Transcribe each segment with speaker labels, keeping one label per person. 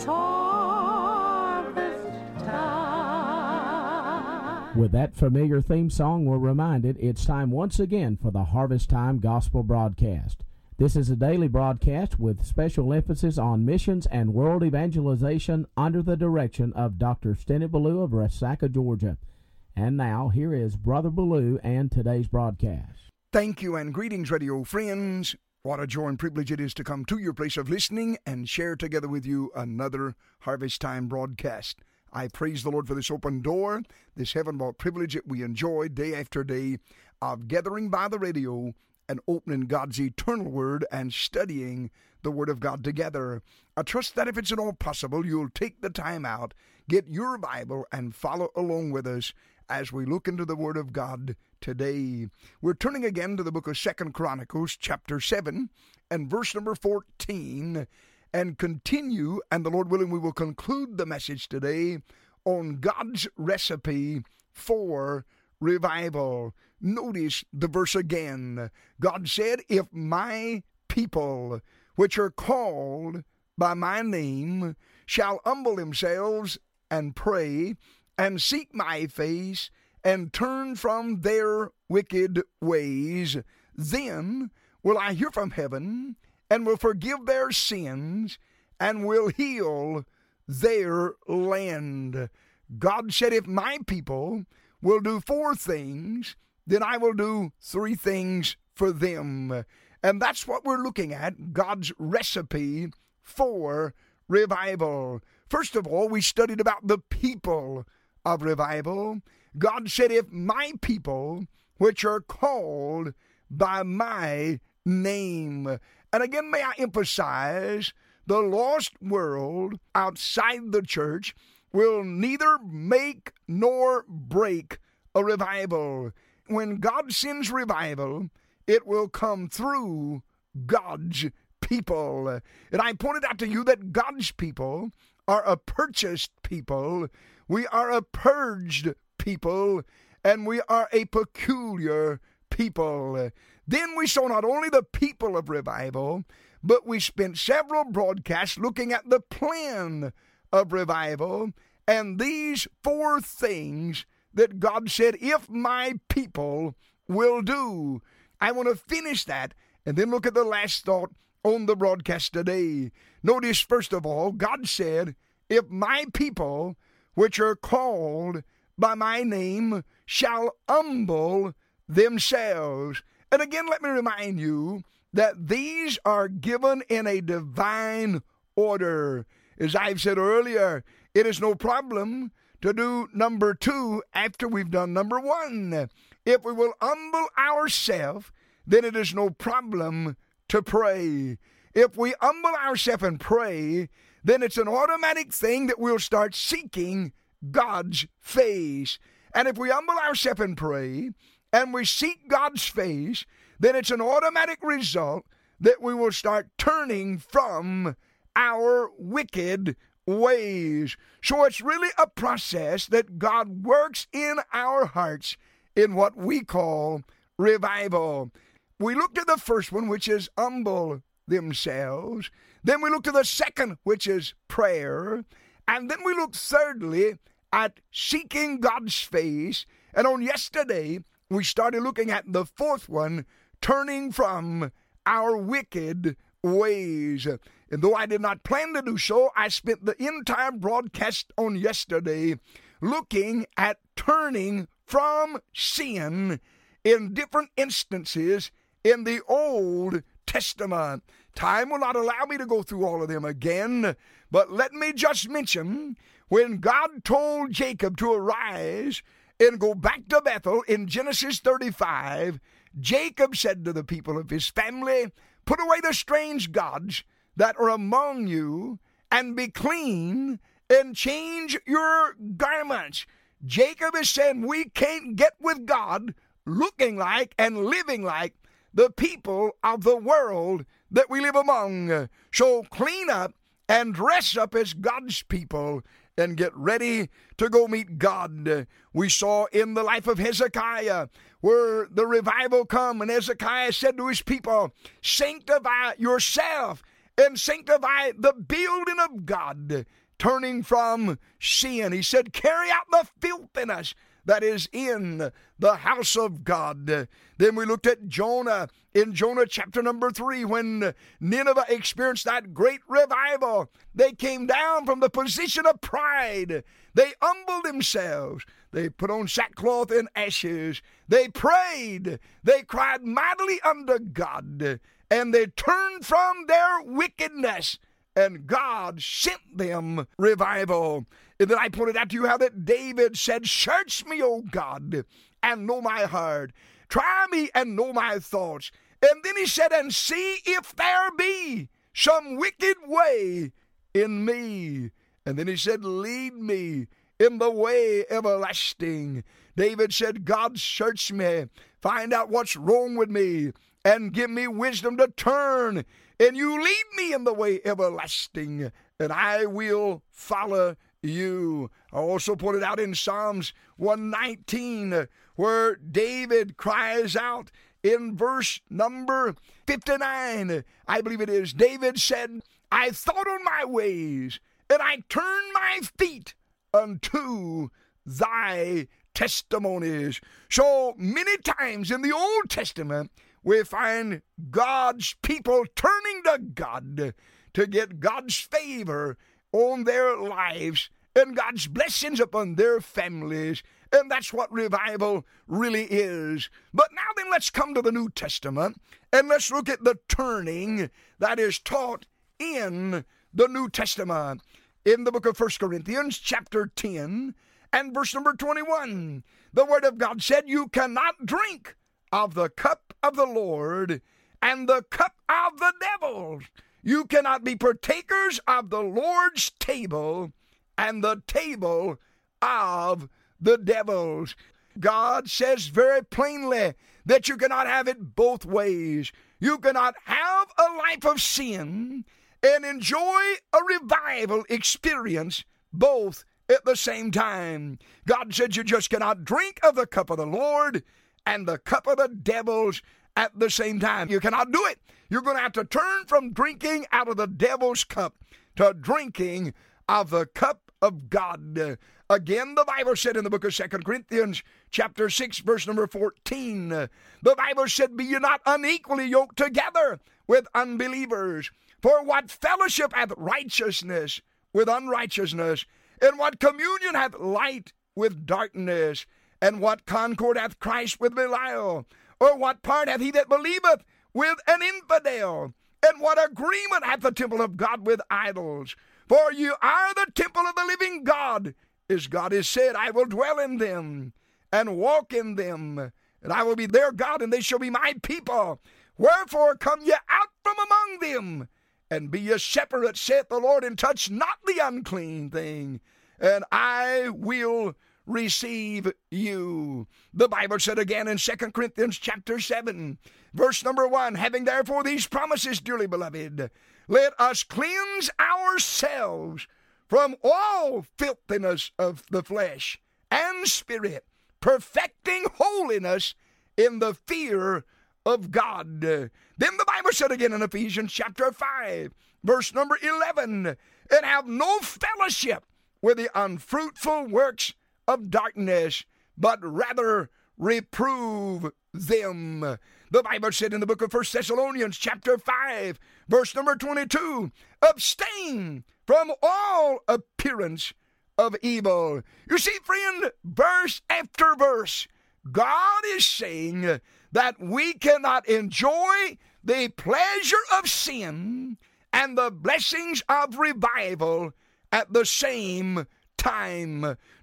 Speaker 1: It's harvest time.
Speaker 2: With that familiar theme song, we're reminded it's time once again for the Harvest Time Gospel broadcast. This is a daily broadcast with special emphasis on missions and world evangelization under the direction of Dr. Stennett Ballou of Resaca, Georgia. And now, here is Brother Ballou and today's broadcast.
Speaker 3: Thank you and greetings, radio friends. What a joy and privilege it is to come to your place of listening and share together with you another Harvest Time broadcast. I praise the Lord for this open door, this heaven brought privilege that we enjoy day after day of gathering by the radio and opening God's eternal Word and studying the Word of God together. I trust that if it's at all possible, you'll take the time out, get your Bible, and follow along with us as we look into the Word of God today. We're turning again to the book of Second Chronicles, chapter 7, and verse number 14, and continue, and the Lord willing, we will conclude the message today on God's recipe for revival. Notice the verse again. God said, If my people, which are called by my name, shall humble themselves and pray and seek my face and turn from their wicked ways, then will I hear from heaven and will forgive their sins and will heal their land. God said, If my people will do four things, then I will do three things for them. And that's what we're looking at God's recipe for revival. First of all, we studied about the people of revival. God said, If my people, which are called by my name, and again, may I emphasize, the lost world outside the church will neither make nor break a revival. When God sends revival, it will come through God's people. And I pointed out to you that God's people are a purchased people, we are a purged people, and we are a peculiar people. Then we saw not only the people of revival, but we spent several broadcasts looking at the plan of revival and these four things that God said, if my people will do. I want to finish that and then look at the last thought on the broadcast today. Notice, first of all, God said, if my people, which are called by my name, shall humble themselves. And again, let me remind you that these are given in a divine order. As I've said earlier, it is no problem to do number two after we've done number one. If we will humble ourselves, then it is no problem to pray. If we humble ourselves and pray, then it's an automatic thing that we'll start seeking God's face. And if we humble ourselves and pray, and we seek God's face, then it's an automatic result that we will start turning from our wicked ways. So it's really a process that God works in our hearts in what we call revival. We looked at the first one, which is humble themselves. Then we looked at the second, which is prayer. And then we looked thirdly at seeking God's face. And on yesterday, we started looking at the fourth one, turning from our wicked ways. And though I did not plan to do so, I spent the entire broadcast on yesterday looking at turning from sin in different instances in the Old Testament. Time will not allow me to go through all of them again, but let me just mention when God told Jacob to arise and go back to Bethel in Genesis 35, Jacob said to the people of his family, Put away the strange gods that are among you and be clean and change your garments. Jacob is saying we can't get with God looking like and living like the people of the world that we live among. So clean up and dress up as God's people and get ready to go meet God. We saw in the life of Hezekiah where the revival come and Hezekiah said to his people, sanctify yourself and sanctify the building of God, turning from sin. He said, Carry out the filthiness that is in the house of God. Then we looked at Jonah in Jonah chapter number three when Nineveh experienced that great revival. They came down from the position of pride. They humbled themselves. They put on sackcloth and ashes. They prayed. They cried mightily unto God. And they turned from their wickedness. And God sent them revival. And then I pointed out to you how that David said, Search me, O God, and know my heart. Try me and know my thoughts. And then he said, And see if there be some wicked way in me. And then he said, Lead me in the way everlasting. David said, God, search me, find out what's wrong with me, and give me wisdom to turn. And you lead me in the way everlasting, and I will follow you. I also pointed out in Psalms 119 where David cries out in verse number 59, I believe it is. David said, I thought on my ways, and I turned my feet unto thy testimonies. So many times in the Old Testament, we find God's people turning to God to get God's favor on their lives and God's blessings upon their families. And that's what revival really is. But now then, let's come to the New Testament and let's look at the turning that is taught in the New Testament. In the book of First Corinthians, chapter 10, and verse number 21, the Word of God said, You cannot drink of the cup of the Lord and the cup of the devil. You cannot be partakers of the Lord's table and the table of the devils. God says very plainly that you cannot have it both ways. You cannot have a life of sin and enjoy a revival experience both at the same time. God said you just cannot drink of the cup of the Lord and the cup of the devils at the same time. You cannot do it. You're going to have to turn from drinking out of the devil's cup to drinking of the cup of God. Again, the Bible said in the book of Second Corinthians, chapter 6, verse number 14, the Bible said, Be ye not unequally yoked together with unbelievers. For what fellowship hath righteousness with unrighteousness? And what communion hath light with darkness? And what concord hath Christ with Belial? Or what part hath he that believeth with an infidel? And what agreement hath the temple of God with idols? For you are the temple of the living God. As God has said, I will dwell in them and walk in them, and I will be their God, and they shall be my people. Wherefore come ye out from among them, and be ye separate, saith the Lord, and touch not the unclean thing, and I will receive you. The Bible said again in 2 Corinthians chapter 7, verse number 1, having therefore these promises, dearly beloved, let us cleanse ourselves from all filthiness of the flesh and spirit, perfecting holiness in the fear of God. Then the Bible said again in Ephesians chapter 5, verse number 11, and have no fellowship with the unfruitful works of darkness, but rather reprove them. The Bible said in the book of First Thessalonians, chapter 5, verse number 22, abstain from all appearance of evil. You see, friend, verse after verse, God is saying that we cannot enjoy the pleasure of sin and the blessings of revival at the same time.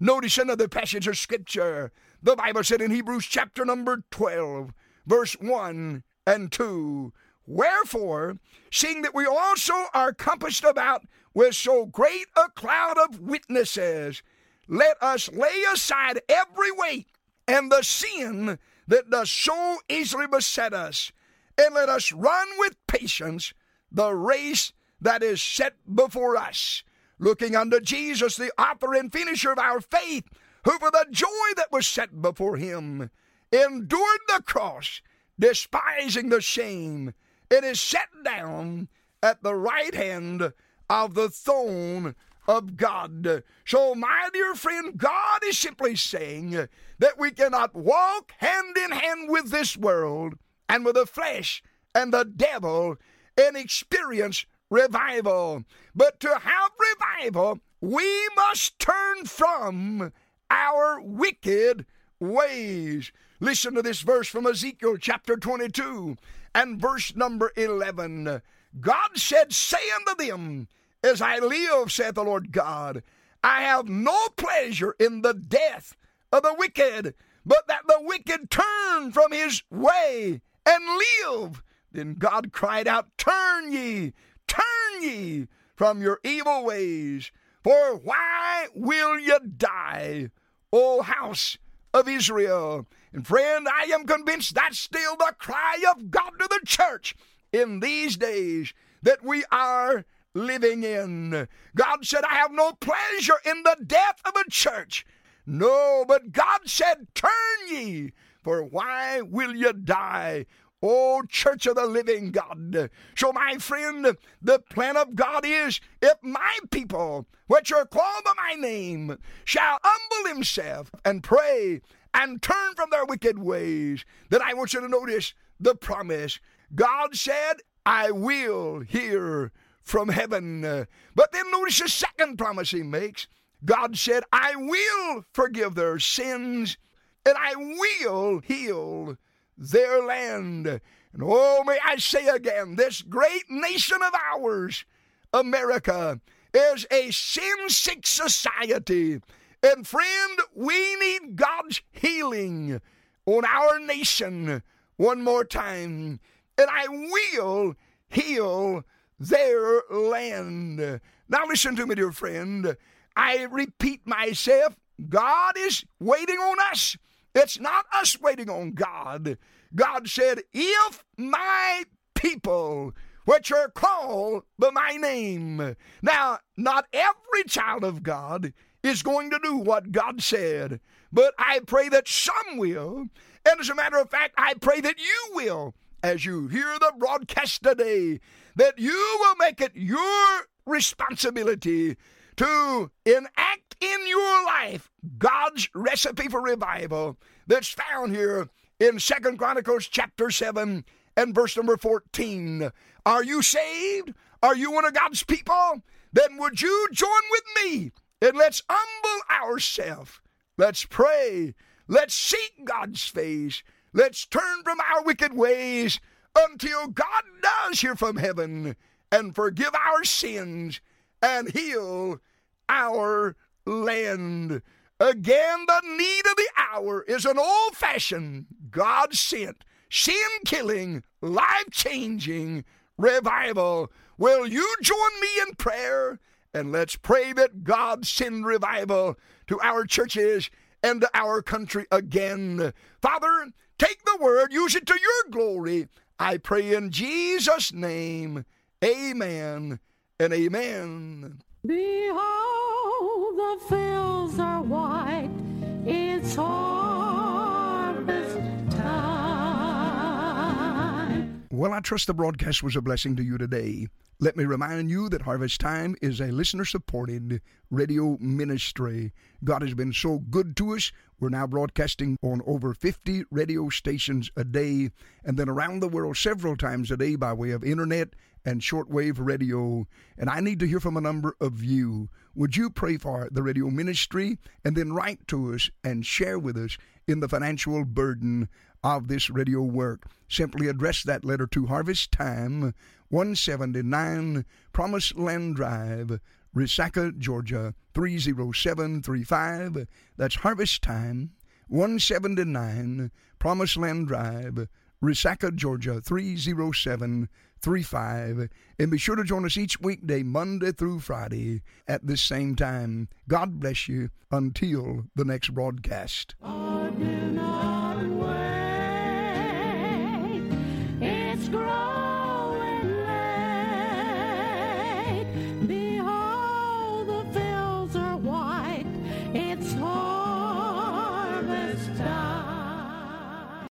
Speaker 3: Notice another passage of Scripture. The Bible said in Hebrews chapter number 12, verse 1 and 2 Wherefore, seeing that we also are compassed about with so great a cloud of witnesses, let us lay aside every weight and the sin that does so easily beset us, and let us run with patience the race that is set before us looking unto Jesus, the author and finisher of our faith, who for the joy that was set before him endured the cross, despising the shame, and is set down at the right hand of the throne of God. So, my dear friend, God is simply saying that we cannot walk hand in hand with this world and with the flesh and the devil and experience revival. But to have revival, we must turn from our wicked ways. Listen to this verse from Ezekiel chapter 22 and verse number 11. God said, Say unto them, As I live, saith the Lord God, I have no pleasure in the death of the wicked, but that the wicked turn from his way and live. Then God cried out, Turn ye, ye from your evil ways. For why will ye die, O house of Israel? And friend, I am convinced that's still the cry of God to the church in these days that we are living in. God said, I have no pleasure in the death of a church. No, but God said, Turn ye, for why will ye die? O church of the living God. So, my friend, the plan of God is if my people, which are called by my name, shall humble himself and pray and turn from their wicked ways, then I want you to notice the promise. God said, I will hear from heaven. But then notice the second promise he makes. God said, I will forgive their sins and I will heal their land. And oh, may I say again, this great nation of ours, America, is a sin sick society. And friend, we need God's healing on our nation one more time. And I will heal their land. Now, listen to me, dear friend. I repeat myself God is waiting on us. It's not us waiting on God. God said, If my people, which are called by my name. Now, not every child of God is going to do what God said, but I pray that some will. And as a matter of fact, I pray that you will, as you hear the broadcast today, that you will make it your responsibility to enact in your life God's recipe for revival that's found here in Second Chronicles chapter 7 and verse number 14. Are you saved? Are you one of God's people? Then would you join with me and let's humble ourselves. Let's pray. Let's seek God's face. Let's turn from our wicked ways until God does hear from heaven and forgive our sins and heal our land. Again, the need of the hour is an old fashioned, God sent, sin killing, life changing revival. Will you join me in prayer? And let's pray that God send revival to our churches and to our country again. Father, take the word, use it to your glory. I pray in Jesus' name. Amen and amen.
Speaker 1: Behold, the fields are white. It's harvest time.
Speaker 3: Well, I trust the broadcast was a blessing to you today. Let me remind you that Harvest Time is a listener supported radio ministry. God has been so good to us. We're now broadcasting on over 50 radio stations a day and then around the world several times a day by way of internet and shortwave radio. And I need to hear from a number of you. Would you pray for the radio ministry and then write to us and share with us in the financial burden of this radio work? Simply address that letter to Harvest Time, 179 Promised Land Drive, Resaca, Georgia 30735. That's Harvest Time, 179 Promised Land Drive, Resaca, Georgia 30735. And be sure to join us each weekday, Monday through Friday, at this same time. God bless you until the next broadcast.